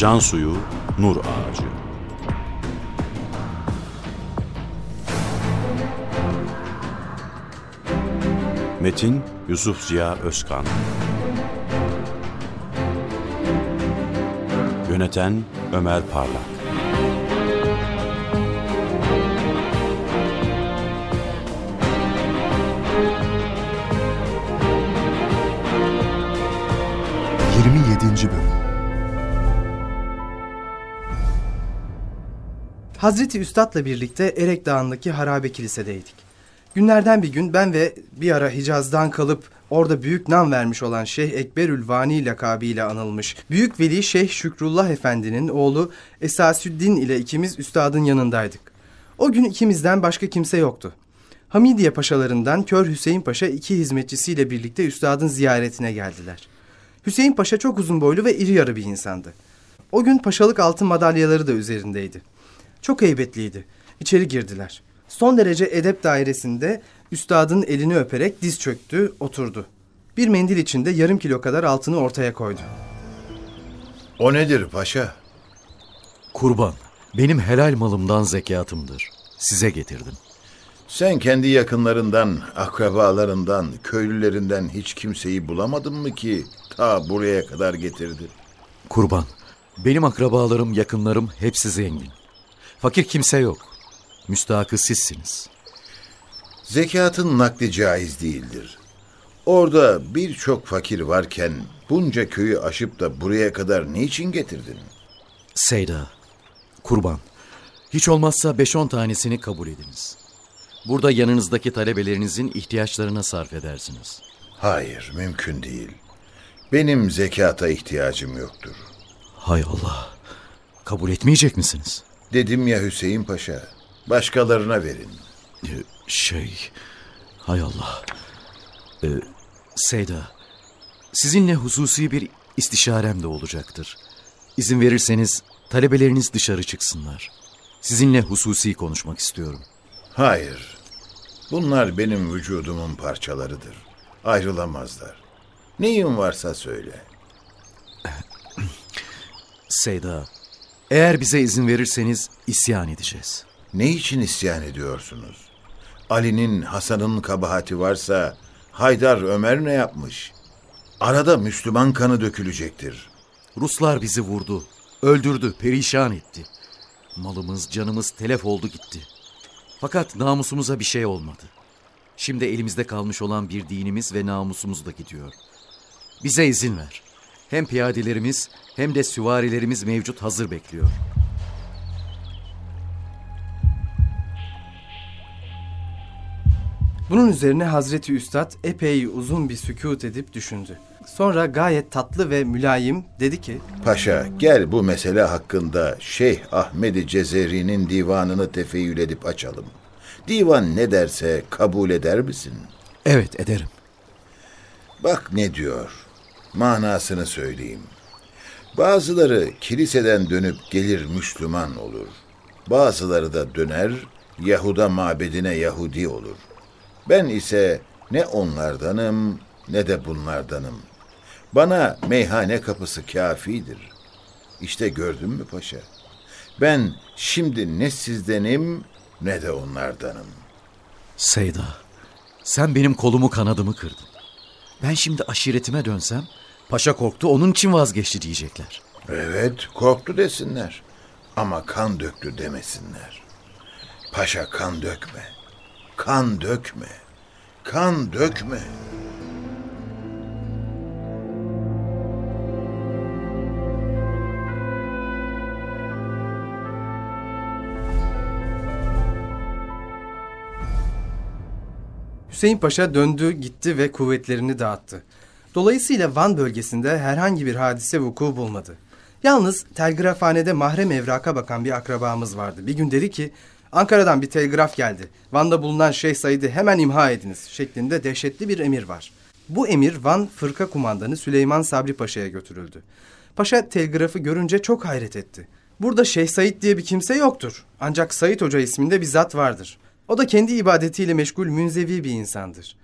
Can suyu, nur ağacı. Metin Yusuf Ziya Özkan. Yöneten Ömer Parlak. Yirmi yedinci Bölüm Hazreti Üstad'la birlikte Erek Dağı'ndaki harabe kilisedeydik. Günlerden bir gün ben ve bir ara Hicaz'dan kalıp orada büyük nam vermiş olan Şeyh Ekberül Vani lakabıyla anılmış Büyük Veli Şeyh Şükrullah Efendi'nin oğlu Esasüddin ile ikimiz üstadın yanındaydık. O gün ikimizden başka kimse yoktu. Hamidiye paşalarından Kör Hüseyin Paşa iki hizmetçisiyle birlikte üstadın ziyaretine geldiler. Hüseyin Paşa çok uzun boylu ve iri yarı bir insandı. O gün paşalık altın madalyaları da üzerindeydi. Çok heybetliydi. İçeri girdiler. Son derece edep dairesinde üstadın elini öperek diz çöktü, oturdu. Bir mendil içinde yarım kilo kadar altını ortaya koydu. O nedir paşa? Kurban, benim helal malımdan zekatımdır. Size getirdim. Sen kendi yakınlarından, akrabalarından, köylülerinden hiç kimseyi bulamadın mı ki ta buraya kadar getirdi? Kurban, benim akrabalarım, yakınlarım hepsi zengin. Fakir kimse yok. Müstahakı sizsiniz. Zekatın nakli caiz değildir. Orada birçok fakir varken bunca köyü aşıp da buraya kadar niçin getirdin? Seyda, kurban, hiç olmazsa beş on tanesini kabul ediniz. Burada yanınızdaki talebelerinizin ihtiyaçlarına sarf edersiniz. Hayır, mümkün değil. Benim zekata ihtiyacım yoktur. Hay Allah, kabul etmeyecek misiniz? Dedim ya Hüseyin Paşa, başkalarına verin. Ee, Şey, hay Allah. Ee, Seyda, sizinle hususi bir istişarem de olacaktır. İzin verirseniz talebeleriniz dışarı çıksınlar. Sizinle hususi konuşmak istiyorum. Hayır, bunlar benim vücudumun parçalarıdır. Ayrılamazlar. Neyin varsa söyle. Seyda, eğer bize izin verirseniz isyan edeceğiz. Ne için isyan ediyorsunuz? Ali'nin, Hasan'ın kabahati varsa Haydar Ömer ne yapmış? Arada Müslüman kanı dökülecektir. Ruslar bizi vurdu, öldürdü, perişan etti. Malımız, canımız telef oldu gitti. Fakat namusumuza bir şey olmadı. Şimdi elimizde kalmış olan bir dinimiz ve namusumuz da gidiyor. Bize izin ver. Hem piyadelerimiz hem de süvarilerimiz mevcut hazır bekliyor. Bunun üzerine Hazreti Üstad epey uzun bir sükut edip düşündü. Sonra gayet tatlı ve mülayim dedi ki... Paşa gel bu mesele hakkında Şeyh Ahmedi Cezeri'nin divanını tefeyyül edip açalım. Divan ne derse kabul eder misin? Evet ederim. Bak ne diyor. Manasını söyleyeyim. Bazıları kiliseden dönüp gelir Müslüman olur. Bazıları da döner Yahuda mabedine Yahudi olur. Ben ise ne onlardanım ne de bunlardanım. Bana meyhane kapısı kafidir. İşte gördün mü paşa? Ben şimdi ne sizdenim ne de onlardanım. Seyda, sen benim kolumu kanadımı kırdın. Ben şimdi aşiretime dönsem, paşa korktu onun için vazgeçti diyecekler. Evet, korktu desinler. Ama kan döktü demesinler. Paşa kan dökme. Kan dökme. Kan dökme. Hüseyin Paşa döndü, gitti ve kuvvetlerini dağıttı. Dolayısıyla Van bölgesinde herhangi bir hadise vuku bulmadı. Yalnız telgrafhanede mahrem evraka bakan bir akrabamız vardı. Bir gün dedi ki, Ankara'dan bir telgraf geldi. Van'da bulunan Şeyh Said'i hemen imha ediniz şeklinde dehşetli bir emir var. Bu emir Van Fırka Kumandanı Süleyman Sabri Paşa'ya götürüldü. Paşa telgrafı görünce çok hayret etti. Burada Şeyh Said diye bir kimse yoktur. Ancak Said Hoca isminde bir zat vardır. O da kendi ibadetiyle meşgul münzevi bir insandır.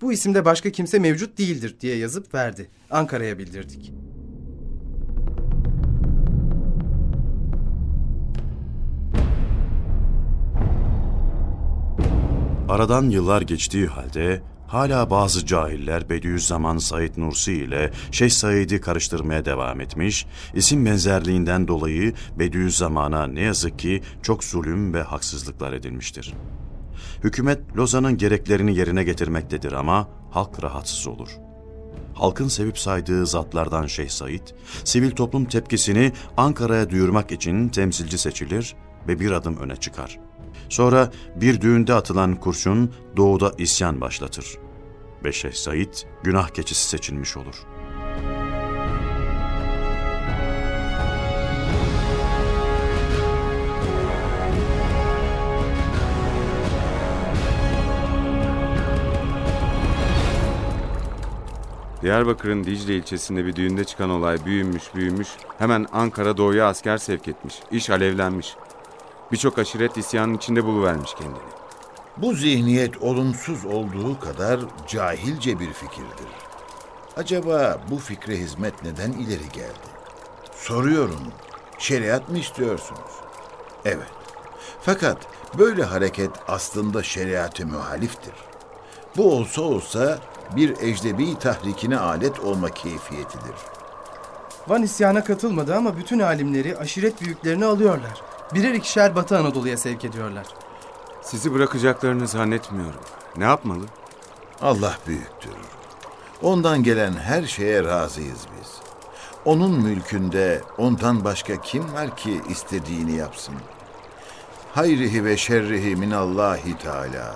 Bu isimde başka kimse mevcut değildir diye yazıp verdi. Ankara'ya bildirdik. Aradan yıllar geçtiği halde hala bazı cahiller Bediüzzaman Said Nursi ile Şeyh Said'i karıştırmaya devam etmiş, isim benzerliğinden dolayı Bediüzzaman'a ne yazık ki çok zulüm ve haksızlıklar edilmiştir.'' Hükümet Lozan'ın gereklerini yerine getirmektedir ama halk rahatsız olur. Halkın sevip saydığı zatlardan Şeyh Said, sivil toplum tepkisini Ankara'ya duyurmak için temsilci seçilir ve bir adım öne çıkar. Sonra bir düğünde atılan kurşun doğuda isyan başlatır. Ve Şeyh Said günah keçisi seçilmiş olur. Diyarbakır'ın Dicle ilçesinde bir düğünde çıkan olay büyümüş büyümüş hemen Ankara doğuya asker sevk etmiş. İş alevlenmiş. Birçok aşiret isyanın içinde buluvermiş kendini. Bu zihniyet olumsuz olduğu kadar cahilce bir fikirdir. Acaba bu fikre hizmet neden ileri geldi? Soruyorum, şeriat mı istiyorsunuz? Evet. Fakat böyle hareket aslında şeriatı muhaliftir. Bu olsa olsa bir ecnebi tahrikine alet olma keyfiyetidir. Van isyana katılmadı ama bütün alimleri aşiret büyüklerini alıyorlar. Birer ikişer Batı Anadolu'ya sevk ediyorlar. Sizi bırakacaklarını zannetmiyorum. Ne yapmalı? Allah büyüktür. Ondan gelen her şeye razıyız biz. Onun mülkünde ondan başka kim var ki istediğini yapsın? Hayrihi ve şerrihi minallahi teala.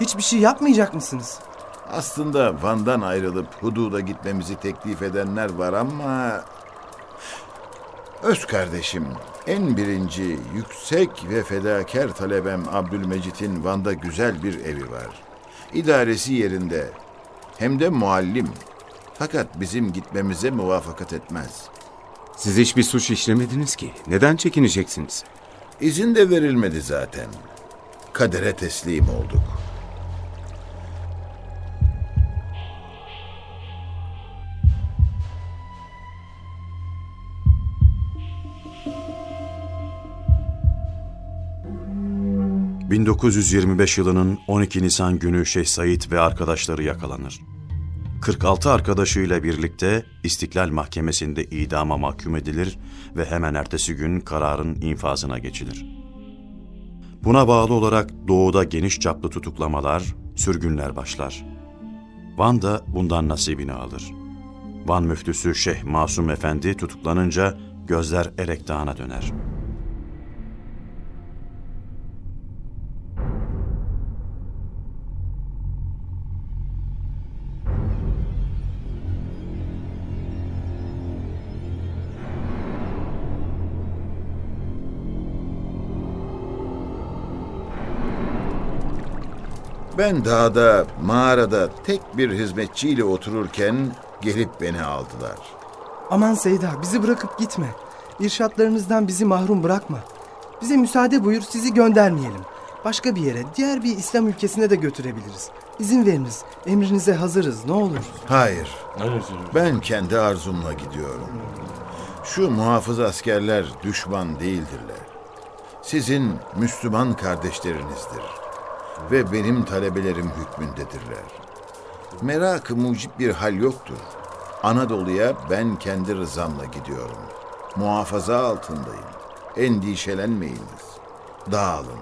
Hiçbir şey yapmayacak mısınız? Aslında Van'dan ayrılıp hududa gitmemizi teklif edenler var ama... Öz kardeşim, en birinci, yüksek ve fedakar talebem Abdülmecit'in Van'da güzel bir evi var. İdaresi yerinde. Hem de muallim. Fakat bizim gitmemize muvafakat etmez. Siz hiçbir suç işlemediniz ki. Neden çekineceksiniz? İzin de verilmedi zaten. Kadere teslim olduk. 1925 yılının 12 Nisan günü Şeyh Said ve arkadaşları yakalanır. 46 arkadaşıyla birlikte İstiklal Mahkemesi'nde idama mahkum edilir ve hemen ertesi gün kararın infazına geçilir. Buna bağlı olarak doğuda geniş çaplı tutuklamalar, sürgünler başlar. Van da bundan nasibini alır. Van müftüsü Şeyh Masum Efendi tutuklanınca gözler Erek Dağı'na döner. Ben dağda, mağarada tek bir hizmetçiyle otururken gelip beni aldılar. Aman Seyda bizi bırakıp gitme. İrşatlarınızdan bizi mahrum bırakma. Bize müsaade buyur sizi göndermeyelim. Başka bir yere, diğer bir İslam ülkesine de götürebiliriz. İzin veriniz. Emrinize hazırız ne olur. Hayır. Ben kendi arzumla gidiyorum. Şu muhafız askerler düşman değildirler. Sizin Müslüman kardeşlerinizdir. Ve benim talebelerim hükmündedirler. Merak-ı mucip bir hal yoktur. Anadolu'ya ben kendi rızamla gidiyorum. Muhafaza altındayım. Endişelenmeyiniz. Dağılın.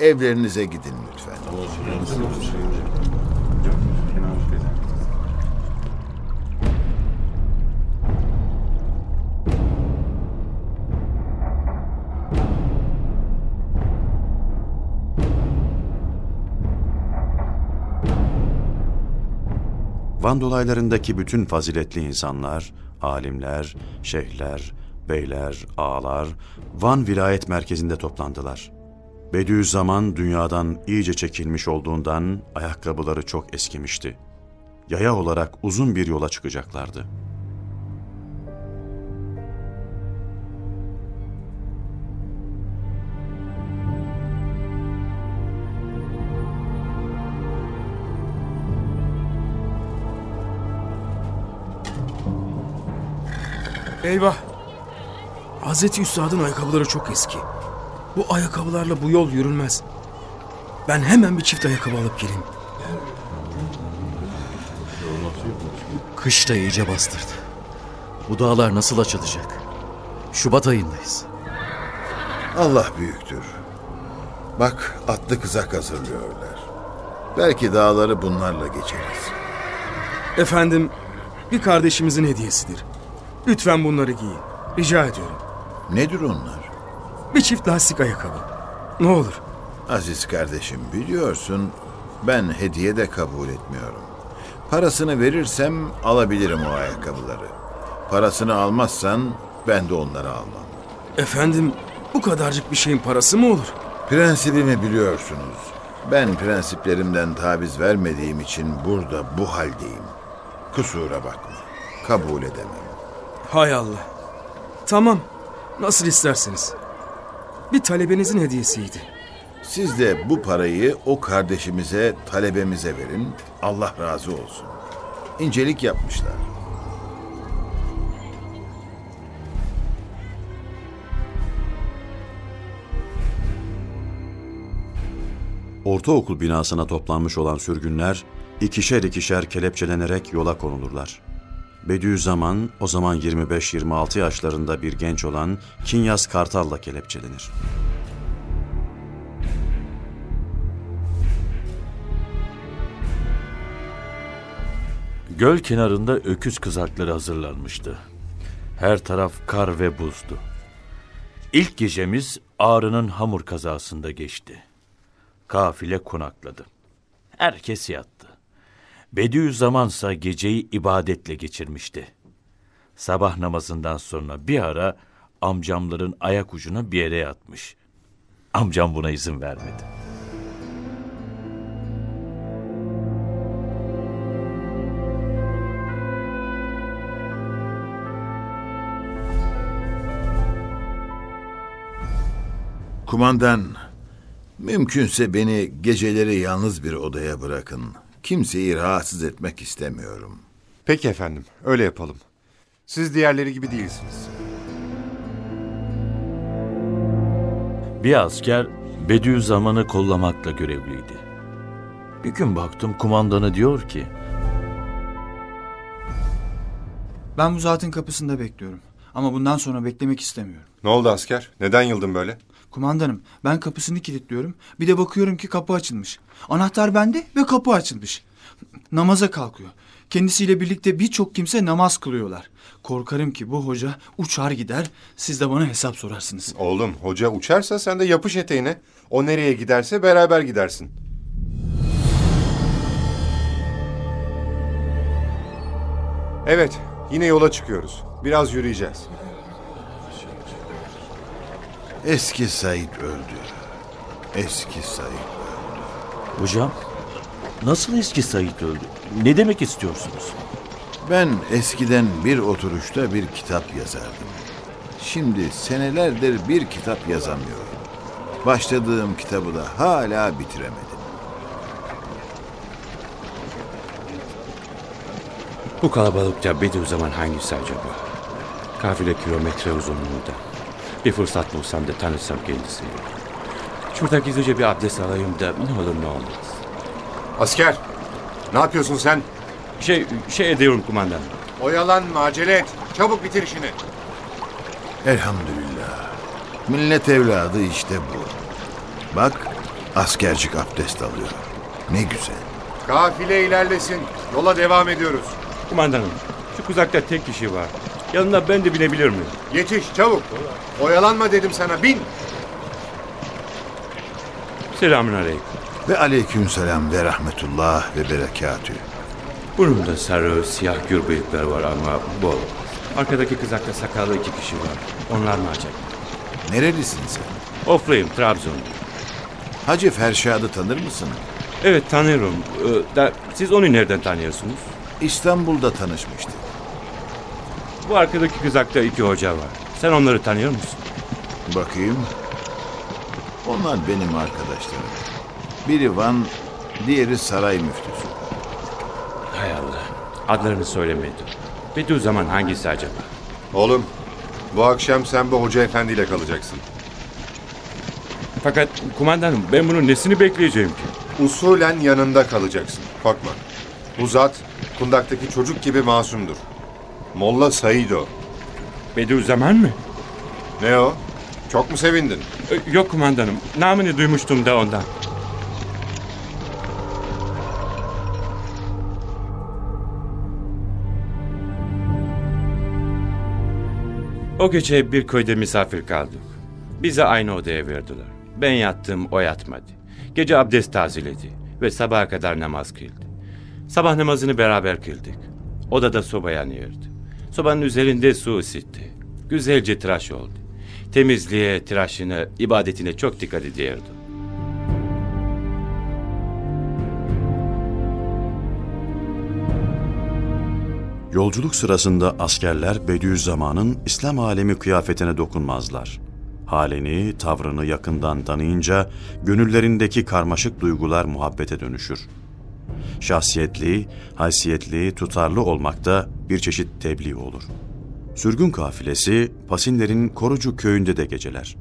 Evlerinize gidin lütfen. Van dolaylarındaki bütün faziletli insanlar, alimler, şeyhler, beyler, ağalar Van vilayet merkezinde toplandılar. Bediüzzaman dünyadan iyice çekilmiş olduğundan ayakkabıları çok eskimişti. Yaya olarak uzun bir yola çıkacaklardı. Eyvah! Hazreti Üstad'ın ayakkabıları çok eski. Bu ayakkabılarla bu yol yürünmez. Ben hemen bir çift ayakkabı alıp geleyim. Kış da iyice bastırdı. Bu dağlar nasıl açılacak? Şubat ayındayız. Allah büyüktür. Bak atlı kızak hazırlıyorlar. Belki dağları bunlarla geçeriz. Efendim, bir kardeşimizin hediyesidir. Lütfen bunları giyin. Rica ediyorum. Nedir onlar? Bir çift lastik ayakkabı. Ne olur. Aziz kardeşim biliyorsun ben hediye de kabul etmiyorum. Parasını verirsem alabilirim o ayakkabıları. Parasını almazsan ben de onları almam. Efendim, bu kadarcık bir şeyin parası mı olur? Prensibimi biliyorsunuz. Ben prensiplerimden taviz vermediğim için burada bu haldeyim. Kusura bakma. Kabul edemem. Hay Allah. Tamam, nasıl isterseniz. Bir talebenizin hediyesiydi. Siz de bu parayı o kardeşimize, talebemize verin. Allah razı olsun. İncelik yapmışlar. Ortaokul binasına toplanmış olan sürgünler ikişer ikişer kelepçelenerek yola konulurlar. Bediüzzaman o zaman 25-26 yaşlarında bir genç olan Kinyas Kartal'la kelepçelenir. Göl kenarında öküz kızakları hazırlanmıştı. Her taraf kar ve buzdu. İlk gecemiz Ağrı'nın hamur kazasında geçti. Kafile konakladı. Herkes yattı. Bediüzzamansa geceyi ibadetle geçirmişti. Sabah namazından sonra bir ara amcamların ayak ucuna bir yere yatmış. Amcam buna izin vermedi. Kumandan, mümkünse beni geceleri yalnız bir odaya bırakın. Kimseyi rahatsız etmek istemiyorum. Peki efendim, öyle yapalım. Siz diğerleri gibi değilsiniz. Bir asker Bediüzzaman'ı kollamakla görevliydi. Bir gün baktım kumandanı diyor ki, Ben bu zatın kapısında bekliyorum. Ama bundan sonra beklemek istemiyorum. Ne oldu asker? Neden yıldın böyle? Kumandanım ben kapısını kilitliyorum. Bir de bakıyorum ki kapı açılmış. Anahtar bende ve kapı açılmış. Namaza kalkıyor. Kendisiyle birlikte birçok kimse namaz kılıyorlar. Korkarım ki bu hoca uçar gider. Siz de bana hesap sorarsınız. Oğlum, hoca uçarsa sen de yapış eteğine. O nereye giderse beraber gidersin. Evet, yine yola çıkıyoruz. Biraz yürüyeceğiz. Eski Said öldü. Eski Said. hocam nasıl eski Sait öldü? Ne demek istiyorsunuz? Ben eskiden bir oturuşta bir kitap yazardım. Şimdi senelerdir bir kitap yazamıyorum. Başladığım kitabı da hala bitiremedim. Bu kalabalıkta Bediüzzaman hangisi acaba? Kafile kilometre uzunluğunda. Bir fırsat bulsam da tanısam kendisini. Şurada gizlice bir abdest alayım da ne olur ne olmaz. Asker, ne yapıyorsun sen? Şey, şey ediyorum kumandan. Oyalanma, acele et. Çabuk bitir işini. Elhamdülillah. Millet evladı işte bu. Bak askercik abdest alıyor. Ne güzel. Kafile ilerlesin. Yola devam ediyoruz. Kumandanım, şu kuzakta tek kişi var. Yanına ben de binebilir miyim? Yetiş, çabuk. Oyalanma dedim sana, bin. Selamün aleyküm. Ve aleykümselam ve rahmetullah ve berekatü. Burnumda sarı, siyah gür bıyıklar var ama bol. Arkadaki kızakta sakallı iki kişi var. Onlar mı acaba? Nerelisin sen? Ofluyum, Trabzon. Hacı Ferşad'ı tanır mısın? Evet tanıyorum. Ee, da, siz onu nereden tanıyorsunuz? İstanbul'da tanışmıştık. Bu arkadaki kızakta iki hoca var. Sen onları tanıyor musun? Bakayım. Onlar benim arkadaşlarım. Biri Van, diğeri saray müftüsü. Hay Allah. Adlarını söylemedim. Bediüzzaman hangisi acaba? Oğlum, bu akşam sen bu hoca efendiyle kalacaksın. Fakat kumandanım ben bunun nesini bekleyeceğim ki? Usulen yanında kalacaksın. Korkma. Bu zat kundaktaki çocuk gibi masumdur. Molla Said o. Bediüzzaman mı? Ne o? Çok mu sevindin? E, Yok kumandanım. Namını duymuştum da ondan. O gece bir köyde misafir kaldık. Bize aynı odaya verdiler. Ben yattım, o yatmadı. Gece abdest taziledi ve sabaha kadar namaz kıldı. Sabah namazını beraber kıldık. Odada soba yanıyordu. Sobanın üzerinde su ısıttı. Güzelce tıraş oldu. Temizliğe, tıraşına, ibadetine çok dikkat ediyordu. Yolculuk sırasında askerler Bediüzzaman'ın İslam alemi kıyafetine dokunmazlar. Halini, tavrını yakından tanıyınca gönüllerindeki karmaşık duygular muhabbete dönüşür. Şahsiyetli, haysiyetli, tutarlı olmakta bir çeşit tebliğ olur. Sürgün kafilesi Pasinler'in Korucuk köyünde de geceler.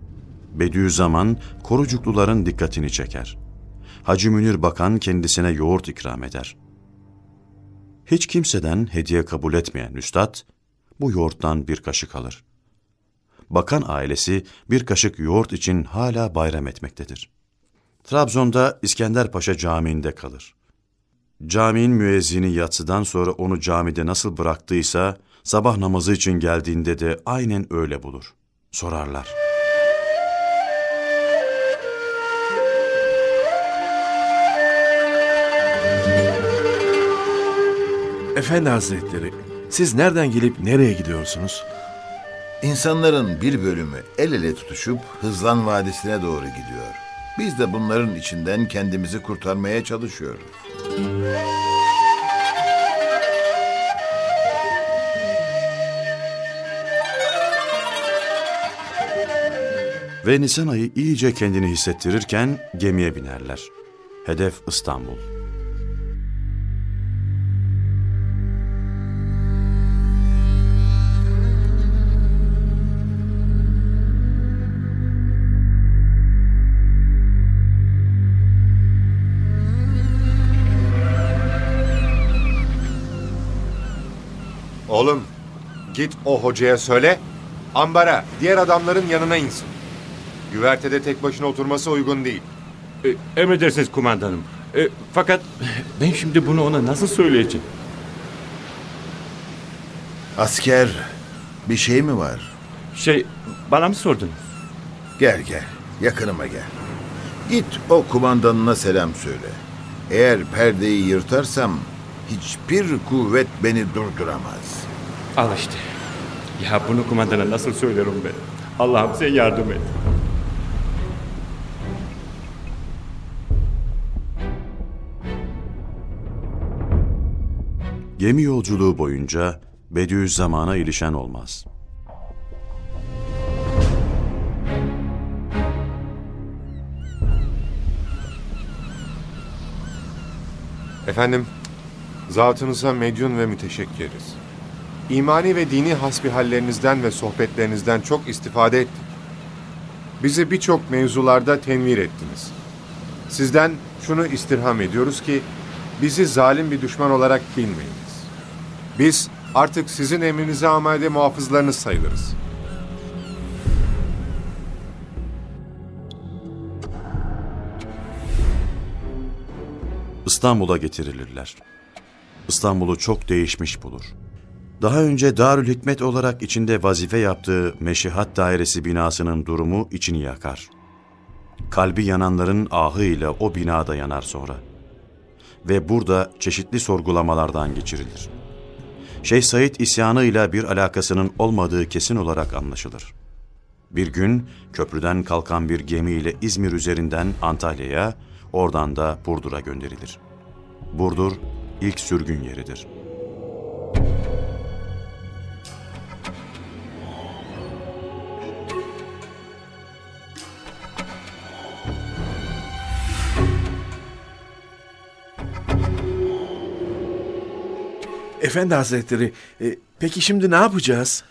Bediüzzaman Korucukluların dikkatini çeker. Hacı Münir Bakan kendisine yoğurt ikram eder. Hiç kimseden hediye kabul etmeyen üstad, bu yoğurttan bir kaşık alır. Bakan ailesi bir kaşık yoğurt için hala bayram etmektedir. Trabzon'da İskender Paşa Camii'nde kalır. Caminin müezzini yatsıdan sonra onu camide nasıl bıraktıysa, sabah namazı için geldiğinde de aynen öyle bulur. Sorarlar. Efendi Hazretleri, siz nereden gelip nereye gidiyorsunuz? İnsanların bir bölümü el ele tutuşup Hızlan Vadisi'ne doğru gidiyor. Biz de bunların içinden kendimizi kurtarmaya çalışıyoruz. Ve Nisan ayı iyice kendini hissettirirken gemiye binerler. Hedef İstanbul. Git o hocaya söyle. Ambara diğer adamların yanına insin. Güvertede tek başına oturması uygun değil. E, emredersiniz kumandanım. E, fakat ben şimdi bunu ona nasıl söyleyeceğim? Asker, bir şey mi var? Şey, bana mı sordunuz? Gel gel, yakınıma gel. Git o kumandanına selam söyle. Eğer perdeyi yırtarsam hiçbir kuvvet beni durduramaz. Al işte. Ya bunu kumandana nasıl söylerim ben? Allah'ım sen yardım et. Gemi yolculuğu boyunca Bediüzzaman'a ilişen olmaz. Efendim, zatınıza medyun ve müteşekkiriz. İmani ve dini hasbihallerinizden ve sohbetlerinizden çok istifade ettik. Bizi birçok mevzularda tenvir ettiniz. Sizden şunu istirham ediyoruz ki, bizi zalim bir düşman olarak bilmeyiniz. Biz artık sizin emrinize amade muhafızlarınız sayılırız. İstanbul'a getirilirler. İstanbul'u çok değişmiş bulur. Daha önce Darül Hikmet olarak içinde vazife yaptığı Meşihat Dairesi binasının durumu içini yakar. Kalbi yananların ahıyla o binada yanar sonra. Ve burada çeşitli sorgulamalardan geçirilir. Şeyh Said isyanıyla bir alakasının olmadığı kesin olarak anlaşılır. Bir gün köprüden kalkan bir gemiyle İzmir üzerinden Antalya'ya, oradan da Burdur'a gönderilir. Burdur ilk sürgün yeridir. Efendi Hazretleri, e, peki şimdi ne yapacağız?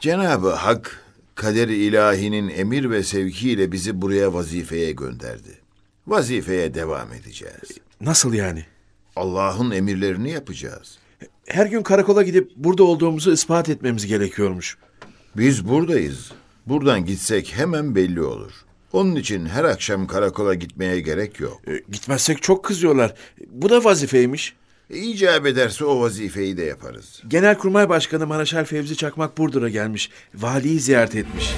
Cenab-ı Hak kader ilahinin emir ve sevkiyle bizi buraya vazifeye gönderdi. Vazifeye devam edeceğiz. Nasıl yani? Allah'ın emirlerini yapacağız. Her gün karakola gidip burada olduğumuzu ispat etmemiz gerekiyormuş. Biz buradayız. Buradan gitsek hemen belli olur. Onun için her akşam karakola gitmeye gerek yok. E, gitmezsek çok kızıyorlar. Bu da vazifeymiş. E, icap ederse o vazifeyi de yaparız. Genelkurmay Başkanı Maraşal Fevzi Çakmak Burdur'a gelmiş. Valiyi ziyaret etmiş.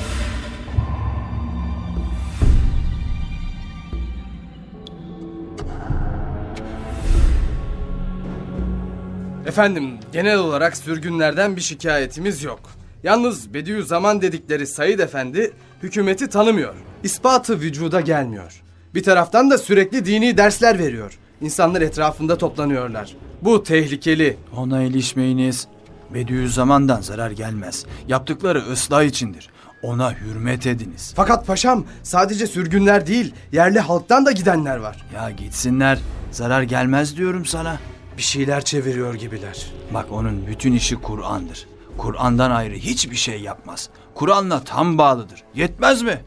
Efendim, genel olarak sürgünlerden bir şikayetimiz yok. Yalnız Bediüzzaman dedikleri Said Efendi hükümeti tanımıyor. İspatı vücuda gelmiyor. Bir taraftan da sürekli dini dersler veriyor. İnsanlar etrafında toplanıyorlar. Bu tehlikeli. Ona ilişmeyiniz. Bediüzzaman'dan zarar gelmez. Yaptıkları ıslah içindir. Ona hürmet ediniz. Fakat paşam sadece sürgünler değil, yerli halktan da gidenler var. Ya gitsinler. Zarar gelmez diyorum sana. Bir şeyler çeviriyor gibiler. Bak onun bütün işi Kur'an'dır. Kur'an'dan ayrı hiçbir şey yapmaz. Kur'an'la tam bağlıdır. Yetmez mi?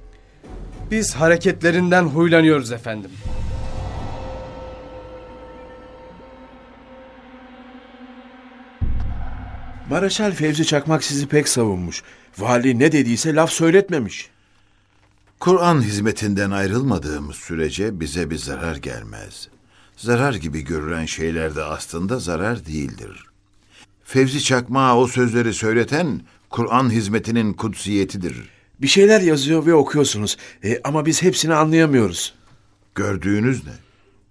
Biz hareketlerinden huylanıyoruz efendim. Maraşal Fevzi Çakmak sizi pek savunmuş. Vali ne dediyse laf söyletmemiş. Kur'an hizmetinden ayrılmadığımız sürece bize bir zarar gelmez. Zarar gibi görülen şeyler de aslında zarar değildir. Fevzi Çakmak'a o sözleri söyleten Kur'an hizmetinin kutsiyetidir. Bir şeyler yazıyor ve okuyorsunuz. E, ama biz hepsini anlayamıyoruz. Gördüğünüz ne?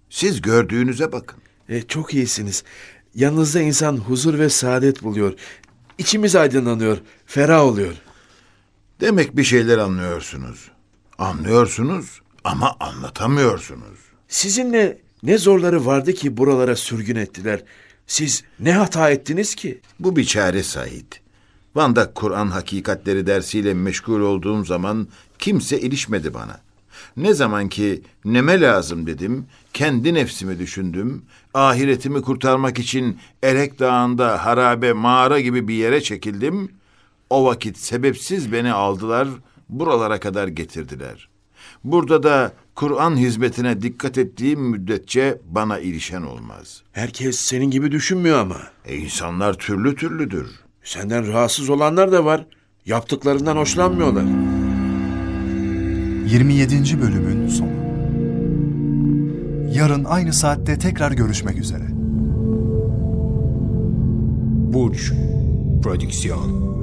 Siz gördüğünüze bakın. E, çok iyisiniz. Yanınızda insan huzur ve saadet buluyor. İçimiz aydınlanıyor, ferah oluyor. Demek bir şeyler anlıyorsunuz. Anlıyorsunuz ama anlatamıyorsunuz. Sizinle ne zorları vardı ki buralara sürgün ettiler? Siz ne hata ettiniz ki? Bu bir çare Said. Van'da Kur'an hakikatleri dersiyle meşgul olduğum zaman kimse ilişmedi bana. Ne zaman ki neme lazım dedim, kendi nefsimi düşündüm, ahiretimi kurtarmak için Erek Dağı'nda harabe mağara gibi bir yere çekildim. O vakit sebepsiz beni aldılar, buralara kadar getirdiler. Burada da Kur'an hizmetine dikkat ettiğim müddetçe bana ilişen olmaz. Herkes senin gibi düşünmüyor ama. E insanlar türlü türlüdür. Senden rahatsız olanlar da var. Yaptıklarından hoşlanmıyorlar. 27. bölümün sonu. Yarın aynı saatte tekrar görüşmek üzere. Burç Prodüksiyon